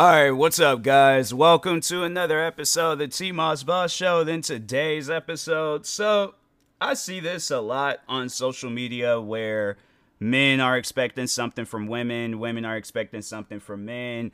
All right, what's up, guys? Welcome to another episode of the T Moss Boss Show. Then today's episode. So, I see this a lot on social media where men are expecting something from women, women are expecting something from men.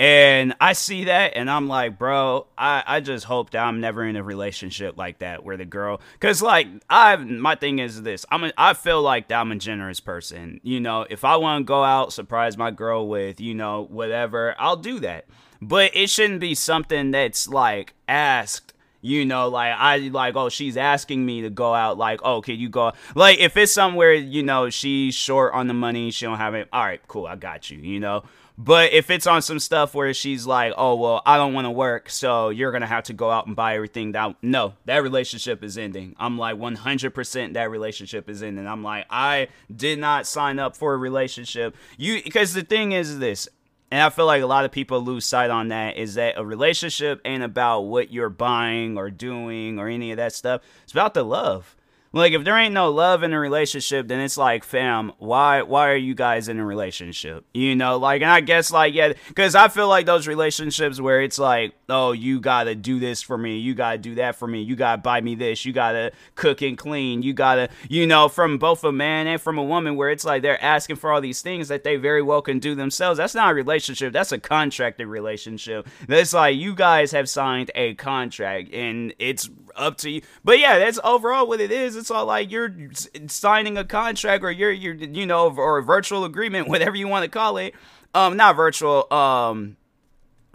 And I see that and I'm like, bro, I, I just hope that I'm never in a relationship like that where the girl cause like I my thing is this. I'm a, I feel like that I'm a generous person. You know, if I want to go out, surprise my girl with, you know, whatever, I'll do that. But it shouldn't be something that's like asked you know like i like oh she's asking me to go out like oh can you go like if it's somewhere you know she's short on the money she don't have it all right cool i got you you know but if it's on some stuff where she's like, "Oh well, I don't want to work, so you're gonna have to go out and buy everything," that no, that relationship is ending. I'm like 100% that relationship is ending. I'm like, I did not sign up for a relationship. You because the thing is this, and I feel like a lot of people lose sight on that is that a relationship ain't about what you're buying or doing or any of that stuff. It's about the love. Like if there ain't no love in a relationship, then it's like, fam, why why are you guys in a relationship? You know, like and I guess like yeah, because I feel like those relationships where it's like, oh, you gotta do this for me, you gotta do that for me, you gotta buy me this, you gotta cook and clean, you gotta, you know, from both a man and from a woman, where it's like they're asking for all these things that they very well can do themselves. That's not a relationship. That's a contracted relationship. That's like you guys have signed a contract and it's up to you. But yeah, that's overall what it is. It's all like you're signing a contract or you're you're you know or a virtual agreement, whatever you want to call it. Um, not virtual. Um,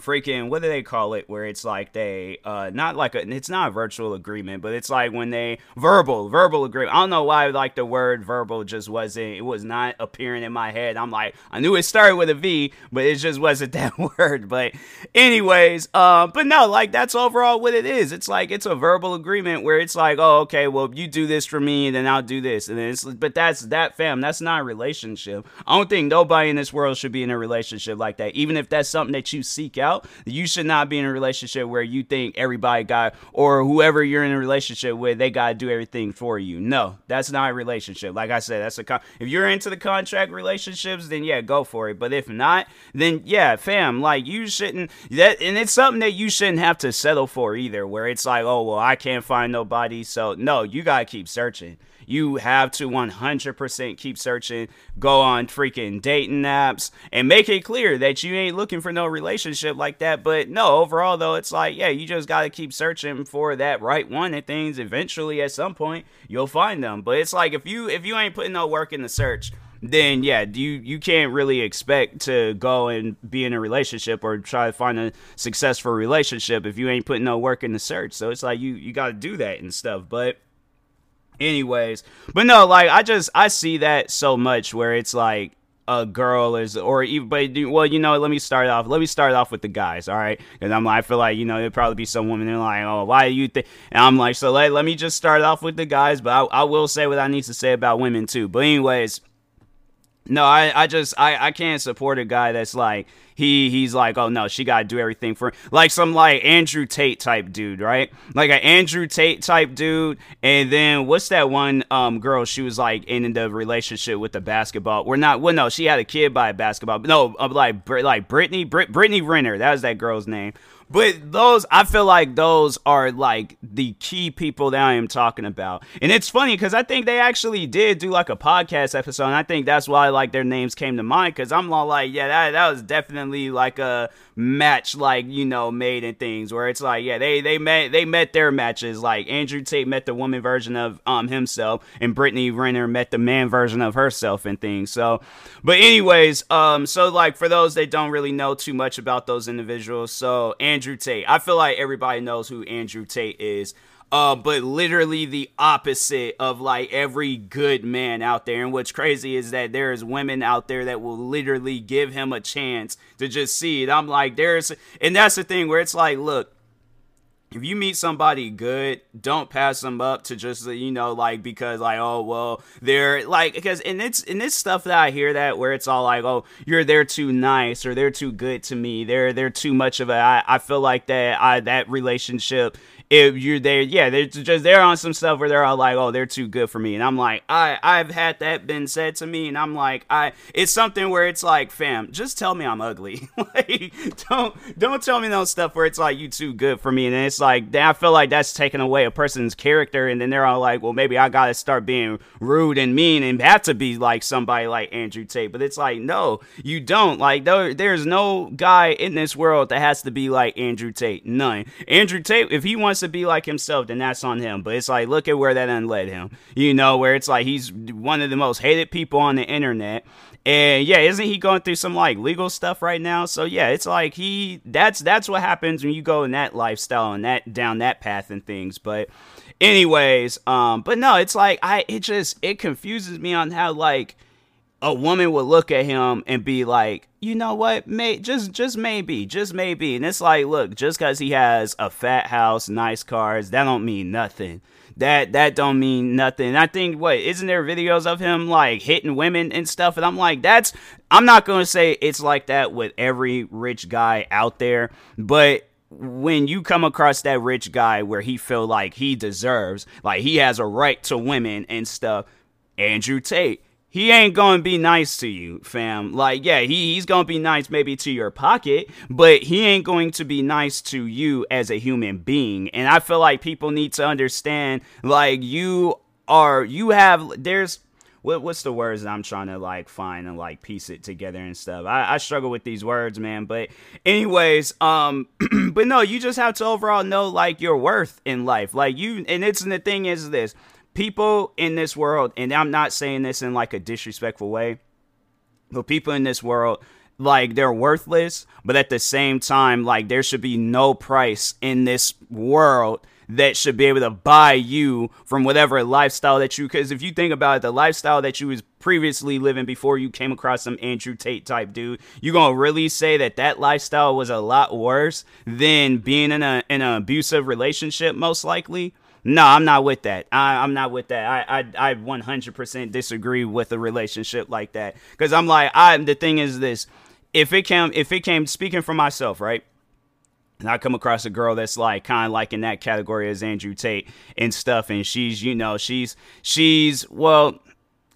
freaking what do they call it where it's like they uh not like a it's not a virtual agreement but it's like when they verbal verbal agreement. I don't know why like the word verbal just wasn't it was not appearing in my head. I'm like i knew it started with a v but it just wasn't that word. But anyways uh but no like that's overall what it is. It's like it's a verbal agreement where it's like oh okay well you do this for me then i'll do this. And then it's but that's that fam that's not a relationship. I don't think nobody in this world should be in a relationship like that even if that's something that you seek out out. You should not be in a relationship where you think everybody got or whoever you're in a relationship with, they got to do everything for you. No, that's not a relationship. Like I said, that's a con- if you're into the contract relationships, then yeah, go for it. But if not, then yeah, fam, like you shouldn't that and it's something that you shouldn't have to settle for either where it's like, "Oh, well, I can't find nobody." So, no, you got to keep searching you have to 100% keep searching, go on freaking dating apps, and make it clear that you ain't looking for no relationship like that. But no, overall, though, it's like, yeah, you just got to keep searching for that right one and things. Eventually, at some point, you'll find them. But it's like, if you if you ain't putting no work in the search, then yeah, you you can't really expect to go and be in a relationship or try to find a successful relationship if you ain't putting no work in the search. So it's like you you got to do that and stuff. But anyways but no like i just i see that so much where it's like a girl is or even but well you know let me start off let me start off with the guys all right? Because i'm like i feel like you know there'd probably be some women they're like oh why do you think and i'm like so let, let me just start off with the guys but I, I will say what i need to say about women too but anyways no, I, I just I, I can't support a guy that's like he he's like oh no she got to do everything for like some like Andrew Tate type dude right? Like an Andrew Tate type dude and then what's that one um girl she was like in the relationship with the basketball we're not well no she had a kid by a basketball no uh, like like Brittany Brit, Brittany Renner that was that girl's name but those, I feel like those are like the key people that I am talking about. And it's funny because I think they actually did do like a podcast episode. And I think that's why like their names came to mind because I'm all like, yeah, that, that was definitely like a match, like, you know, made and things where it's like, yeah, they, they met, they met their matches. Like Andrew Tate met the woman version of um himself and Brittany Renner met the man version of herself and things. So, but anyways, um, so like for those that don't really know too much about those individuals, so Andrew Andrew Tate. I feel like everybody knows who Andrew Tate is. uh, but literally the opposite of like every good man out there. And what's crazy is that there's women out there that will literally give him a chance to just see it. I'm like, there's, and that's the thing where it's like, look, if you meet somebody good, don't pass them up to just uh, you know like because like oh well they're like because and it's in this stuff that I hear that where it's all like oh you're they're too nice or they're too good to me. They're they're too much of a I, I feel like that I that relationship if you're there, yeah, they're just they're on some stuff where they're all like, oh, they're too good for me, and I'm like, I I've had that been said to me, and I'm like, I it's something where it's like, fam, just tell me I'm ugly, like don't don't tell me no stuff where it's like you too good for me, and it's like I feel like that's taking away a person's character, and then they're all like, well, maybe I gotta start being rude and mean and have to be like somebody like Andrew Tate, but it's like, no, you don't, like there, there's no guy in this world that has to be like Andrew Tate, none. Andrew Tate, if he wants to be like himself, then that's on him. But it's like, look at where that unled him. You know, where it's like he's one of the most hated people on the internet. And yeah, isn't he going through some like legal stuff right now? So yeah, it's like he that's that's what happens when you go in that lifestyle and that down that path and things. But anyways, um, but no, it's like I it just it confuses me on how like a woman would look at him and be like, you know what, may just just maybe, just maybe. And it's like, look, just because he has a fat house, nice cars, that don't mean nothing. That that don't mean nothing. I think what isn't there videos of him like hitting women and stuff? And I'm like, that's I'm not gonna say it's like that with every rich guy out there, but when you come across that rich guy where he feel like he deserves, like he has a right to women and stuff, Andrew Tate he ain't gonna be nice to you, fam. Like, yeah, he, he's gonna be nice maybe to your pocket, but he ain't going to be nice to you as a human being. And I feel like people need to understand, like, you are, you have, there's, what, what's the words that I'm trying to like find and like piece it together and stuff. I, I struggle with these words, man. But anyways, um, but no, you just have to overall know like your worth in life. Like you, and it's and the thing is this people in this world, and I'm not saying this in like a disrespectful way, but people in this world, like they're worthless, but at the same time, like there should be no price in this world that should be able to buy you from whatever lifestyle that you because if you think about it, the lifestyle that you was previously living before you came across some Andrew Tate type dude, you gonna really say that that lifestyle was a lot worse than being in a in an abusive relationship, most likely. No, I'm not with that. I, am not with that. I, I, I 100% disagree with a relationship like that because I'm like, I. The thing is this: if it came, if it came, speaking for myself, right? And I come across a girl that's like kind of like in that category as Andrew Tate and stuff, and she's, you know, she's, she's, well,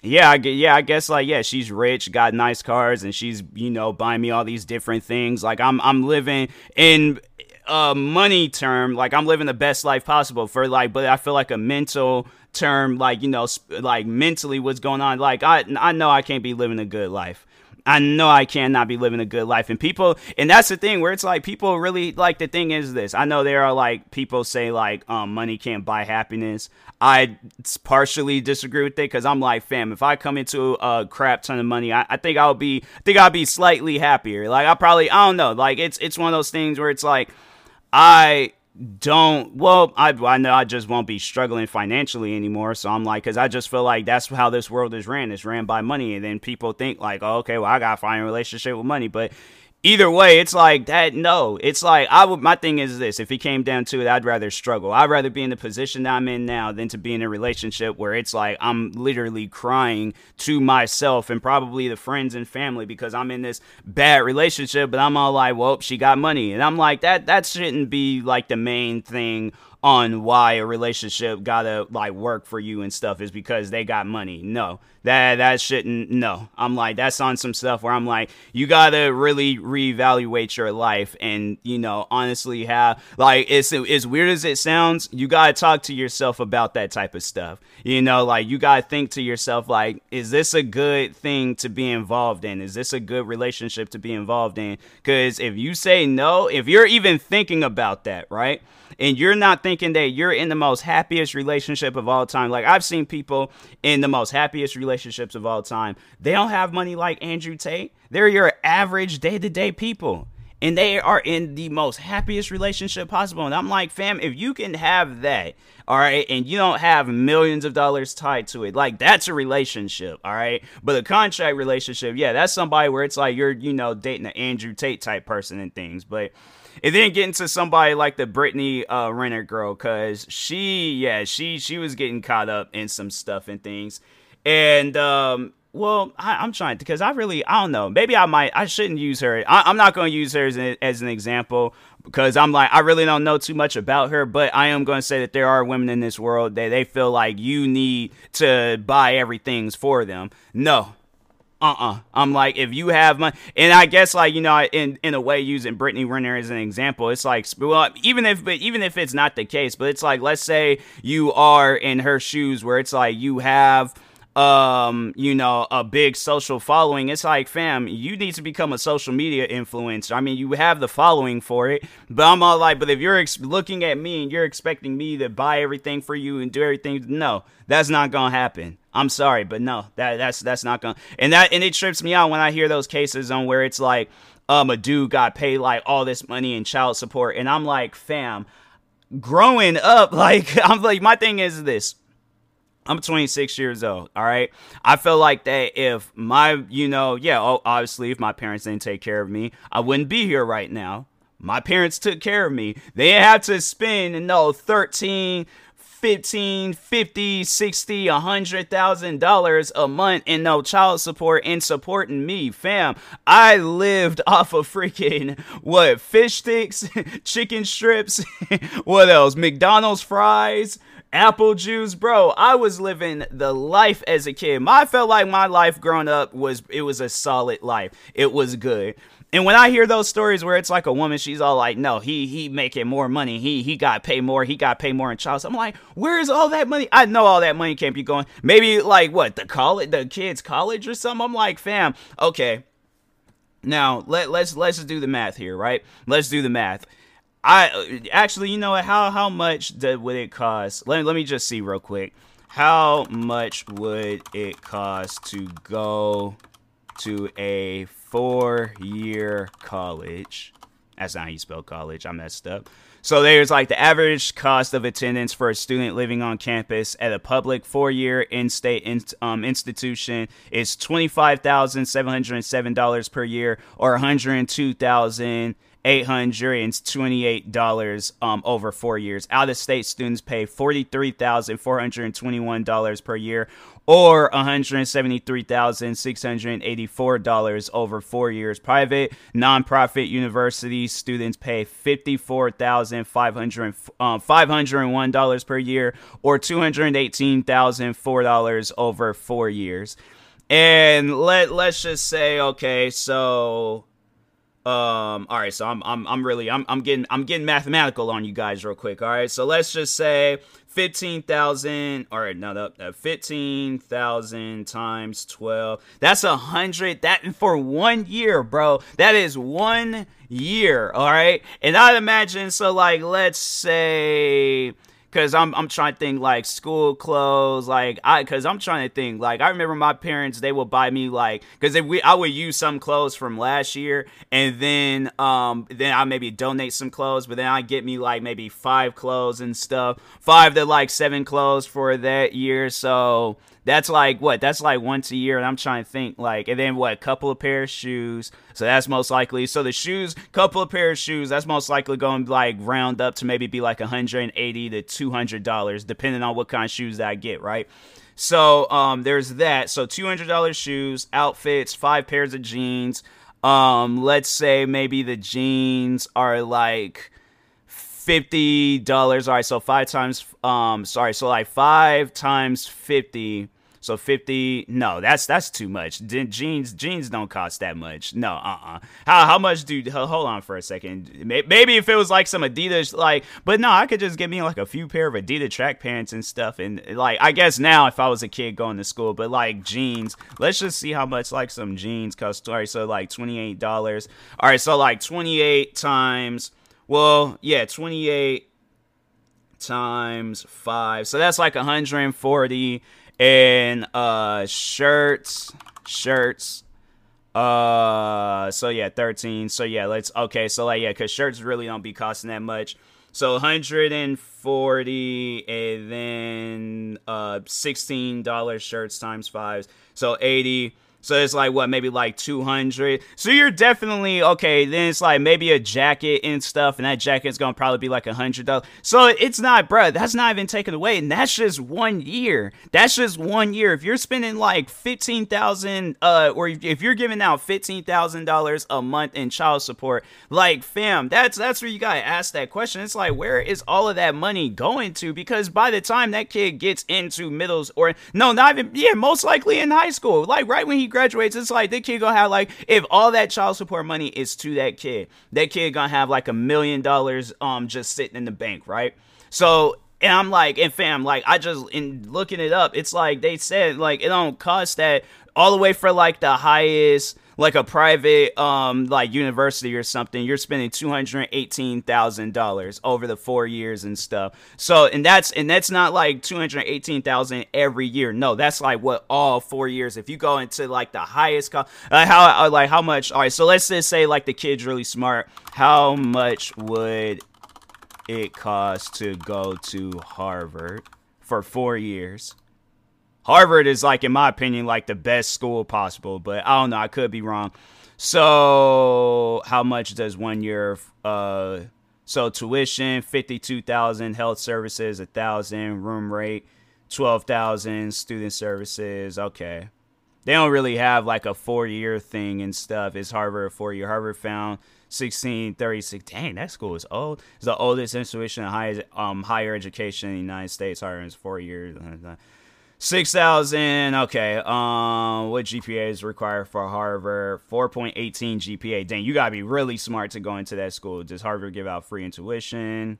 yeah, I yeah, I guess like yeah, she's rich, got nice cars, and she's you know buying me all these different things. Like I'm I'm living in a money term, like I'm living the best life possible for like, but I feel like a mental term, like you know, like mentally what's going on. Like I, I know I can't be living a good life. I know I cannot be living a good life. And people, and that's the thing where it's like people really like the thing is this. I know there are like people say like um, money can't buy happiness. I partially disagree with it because I'm like, fam, if I come into a crap ton of money, I, I think I'll be, I think I'll be slightly happier. Like I probably, I don't know. Like it's it's one of those things where it's like I don't well I, I know i just won't be struggling financially anymore. So i'm like because i just feel like that's how this world is ran. It's ran by money. And then people think like oh, okay well i find a relationship with money. But either way, it's like that. No, it's like I would. My thing is this: if it came down to it, I'd rather struggle. I'd rather be in the position that I'm in now than to be in a relationship where it's like I'm literally crying to myself and probably the friends and family because I'm in this bad relationship. But I'm all like, well, she got money, and I'm like that. That shouldn't be like the main thing on why a relationship gotta like work for you and stuff is because they got money. No, that that shouldn't. No, I'm like that's on some stuff where I'm like you gotta really reevaluate your life and you know honestly have like it's as weird as it sounds. You gotta talk to yourself about that type of stuff. You know, like you gotta think to yourself like, is this a good thing to be involved in? Is this a good relationship to be involved in? Because if you say no, if you're even thinking about that, right? And you're not thinking that you're in the most happiest relationship of all time. Like I've seen people in the most happiest relationships of all time. They don't have money like Andrew Tate. They're your average day-to-day people. and they are in the most happiest relationship possible. And I'm like, fam, if you can have that, all right, and you don't have millions of dollars tied to it, like that's a relationship, all right. But a contract relationship, yeah, that's somebody where it's like you're, you know, dating an Andrew Tate type person and things. But it then getting to somebody like the Brittany uh, Renner girl, cause she, yeah, she she was getting caught up in some stuff and things, and um, well, I, am trying to because I really I don't know. Maybe I might I shouldn't use her. I, am not going to use her as as an example because I'm like I really don't know too much about her. But I am going to say that there are women in this world that they feel like you need to buy everything for them. No, uh-uh i'm like if you have money and i guess like you know in in a way using brittany renner as an example it's like well even if but even if it's not the case but it's like let's say you are in her shoes where it's like you have um, you know, a big social following, it's like, fam, you need to become a social media influencer. I mean, you have the following for it, but I'm all like, but if you're ex- looking at me and you're expecting me to buy everything for you and do everything, no, that's not gonna happen. I'm sorry, but no, that that's that's not gonna. And that and it trips me out when I hear those cases on where it's like, um, a dude got paid like all this money in child support, and I'm like, fam, growing up, like I'm like, my thing is this I'm 26 years old. All right. I feel like that if my, you know, yeah, obviously, if my parents didn't take care of me, I wouldn't be here right now. My parents took care of me. They had to spend, you know, 13, 15, 50, 60, a hundred thousand dollars a month in no child support and supporting me, fam. I lived off of freaking what fish sticks, chicken strips, what else? McDonald's fries, apple juice, bro. I was living the life as a kid. I felt like my life growing up was it was a solid life. It was good. And when I hear those stories where it's like a woman, she's all like, "No, he he making more money. He he got pay more. He got pay more in child." I'm like, "Where's all that money? I know all that money can't be going. Maybe like what the college, the kids' college or something." I'm like, "Fam, okay." Now let let's let's do the math here, right? Let's do the math. I actually, you know How how much did, would it cost? Let let me just see real quick. How much would it cost to go to a four-year college? That's not how you spell college. I messed up. So there's like the average cost of attendance for a student living on campus at a public four-year in-state in, um, institution is twenty-five thousand seven hundred seven dollars per year, or one hundred two thousand $828 um, over four years. Out of state students pay $43,421 per year or $173,684 over four years. Private nonprofit university students pay $54,501 um, per year or $218,004 over four years. And let let's just say, okay, so um, all right, so I'm I'm I'm really I'm I'm getting I'm getting mathematical on you guys real quick. All right, so let's just say fifteen thousand. All right, now that uh, fifteen thousand times twelve. That's a hundred. That for one year, bro. That is one year. All right, and I'd imagine so. Like, let's say Cause I'm I'm trying to think like school clothes, like I cause I'm trying to think like I remember my parents they would buy me like cause if we I would use some clothes from last year and then um then I maybe donate some clothes, but then I get me like maybe five clothes and stuff, five to like seven clothes for that year. So that's like what? That's like once a year, and I'm trying to think like, and then what? A couple of pair of shoes. So that's most likely. So the shoes, couple of pair of shoes, that's most likely going like round up to maybe be like 180 to 200 dollars, depending on what kind of shoes that I get, right? So um, there's that. So $200 shoes, outfits, five pairs of jeans. Um, let's say maybe the jeans are like fifty dollars. All right, so five times. Um, sorry, so like five times fifty so 50 no, that's that's too much. Jeans jeans don't cost that much. No, uh-uh. How how much do hold on for a second. Maybe if it was like some Adidas like but no, I could just get me like a few pair of Adidas track pants and stuff and like I guess now if I was a kid going to school, but like jeans, let's just see how much like some jeans cost. All right, so like $28. All right, so like 28 times well, yeah, 28 times 5. So that's like 140 and uh shirts, shirts. Uh, so yeah, 13. So yeah, let's okay. So like yeah, cause shirts really don't be costing that much. So 140 and then uh $16 shirts times 5. So 80 so it's like what, maybe like two hundred. So you're definitely okay. Then it's like maybe a jacket and stuff, and that jacket's gonna probably be like a hundred dollars. So it's not, bruh. That's not even taken away, and that's just one year. That's just one year. If you're spending like fifteen thousand, uh, or if you're giving out fifteen thousand dollars a month in child support, like fam, that's that's where you gotta ask that question. It's like where is all of that money going to? Because by the time that kid gets into middles, or no, not even yeah, most likely in high school, like right when he graduates, it's like the kid gonna have like if all that child support money is to that kid, that kid gonna have like a million dollars um just sitting in the bank, right? So and I'm like, and fam, like I just in looking it up, it's like they said like it don't cost that all the way for like the highest like a private um like university or something, you're spending two hundred eighteen thousand dollars over the four years and stuff. So and that's and that's not like two hundred eighteen thousand every year. No, that's like what all four years. If you go into like the highest co- uh, how uh, like how much? All right, so let's just say like the kid's really smart. How much would it cost to go to Harvard for four years? Harvard is like, in my opinion, like the best school possible, but I don't know. I could be wrong. So, how much does one year? Uh, so tuition fifty two thousand, health services a thousand, room rate twelve thousand, student services. Okay, they don't really have like a four year thing and stuff. Is Harvard a four year? Harvard found 1636. Dang, that school is old. It's the oldest institution of higher, um, higher education in the United States. Harvard is four years. Six thousand. Okay. Um, what GPA is required for Harvard? Four point eighteen GPA. Dang, you gotta be really smart to go into that school. Does Harvard give out free tuition?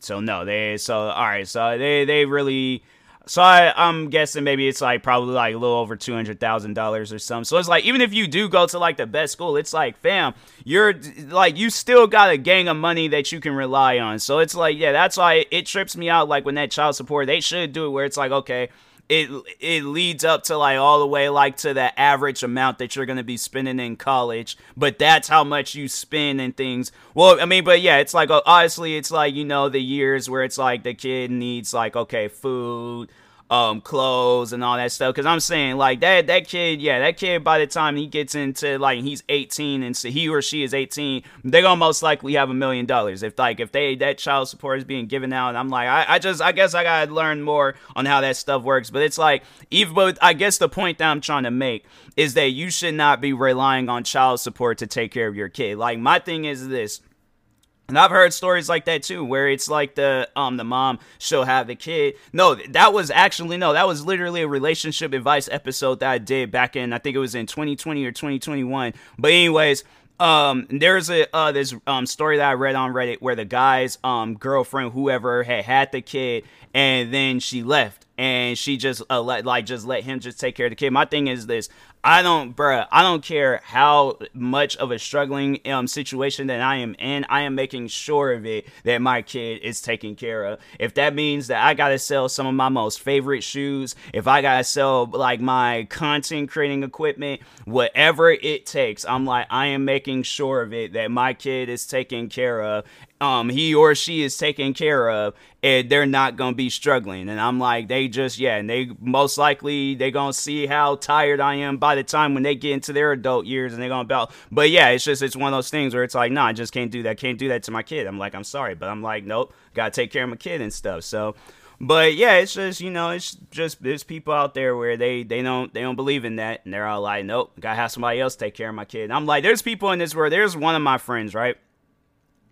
So no, they. So all right. So they they really so I, I'm guessing maybe it's like probably like a little over two hundred thousand dollars or something. So it's like even if you do go to like the best school, it's like fam, you're like you still got a gang of money that you can rely on. So it's like yeah, that's why it trips me out. Like when that child support, they should do it where it's like okay, it it leads up to like all the way like to the average amount that you're gonna be spending in college, but that's how much you spend and things. Well, I mean, but yeah, it's like honestly, it's like you know the years where it's like the kid needs like okay food, um, clothes and all that stuff. Cause I'm saying like that that kid, yeah, that kid by the time he gets into like he's 18 and so he or she is 18, they're gonna most likely have a million dollars. If like if they that child support is being given out, And I'm like, I, I just I guess I gotta learn more on how that stuff works. But it's like even but I guess the point that I'm trying to make is that you should not be relying on child support to take care of your kid. Like my thing is this and I've heard stories like that too, where it's like the um the mom she'll have the kid. No, that was actually no, that was literally a relationship advice episode that I did back in I think it was in 2020 or 2021. But anyways, um there's a uh this um story that I read on Reddit where the guy's um girlfriend whoever had had the kid and then she left and she just uh, let like just let him just take care of the kid. My thing is this: I don't, bruh, I don't care how much of a struggling um situation that I am in. I am making sure of it that my kid is taken care of. If that means that I gotta sell some of my most favorite shoes, if I gotta sell like my content creating equipment, whatever it takes, I'm like, I am making sure of it that my kid is taken care of um he or she is taken care of and they're not gonna be struggling and i'm like they just yeah and they most likely they gonna see how tired i am by the time when they get into their adult years and they're gonna belt but yeah it's just it's one of those things where it's like no nah, i just can't do that can't do that to my kid i'm like i'm sorry but i'm like nope gotta take care of my kid and stuff so but yeah, it's just you know, it's just there's people out there where they they don't they don't believe in that, and they're all like, nope, gotta have somebody else take care of my kid. And I'm like, there's people in this world. There's one of my friends, right?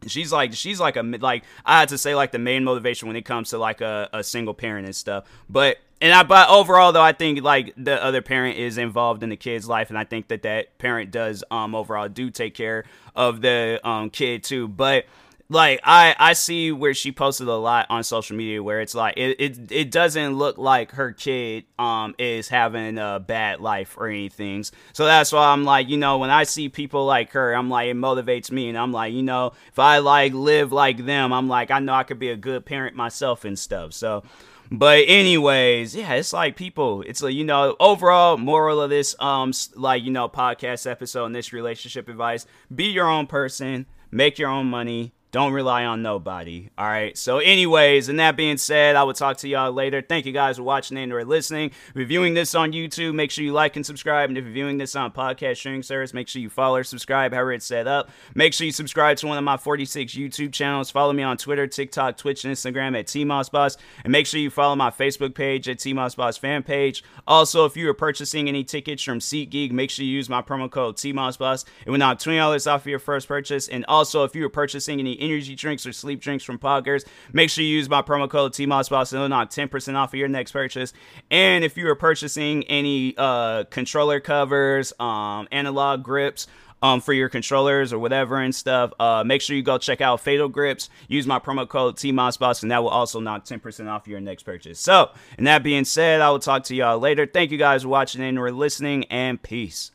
She's like she's like a like I had to say like the main motivation when it comes to like a, a single parent and stuff. But and I but overall though I think like the other parent is involved in the kid's life and I think that that parent does um overall do take care of the um kid too. But like I I see where she posted a lot on social media where it's like it it, it doesn't look like her kid um is having a bad life or anything. So that's why I'm like, you know, when I see people like her, I'm like it motivates me and I'm like, you know, if I like live like them, I'm like I know I could be a good parent myself and stuff. So But anyways, yeah, it's like people. It's like you know, overall moral of this, um, like you know, podcast episode and this relationship advice: be your own person, make your own money, don't rely on nobody. All right. So, anyways, and that being said, I will talk to y'all later. Thank you guys for watching and or listening. Reviewing this on YouTube, make sure you like and subscribe. And if you're viewing this on podcast streaming service, make sure you follow or subscribe, however it's set up. Make sure you subscribe to one of my 46 YouTube channels. Follow me on Twitter, TikTok, Twitch, and Instagram at TMossBoss. And make sure you follow my Facebook page at TMossBoss fan page. Also, if you are purchasing any tickets from SeatGeek, make sure you use my promo code TMossBoss. It will knock $20 off of your first purchase. And also, if you are purchasing any energy drinks or sleep drinks from Poggers, make sure you use my promo code and it'll knock 10% off of your next purchase. And if you are purchasing any uh, controller covers, um, analog grips, um, for your controllers or whatever and stuff, uh, make sure you go check out Fatal Grips. Use my promo code TMossBoss and that will also knock 10% off your next purchase. So, and that being said, I will talk to y'all later. Thank you guys for watching and or listening, and peace.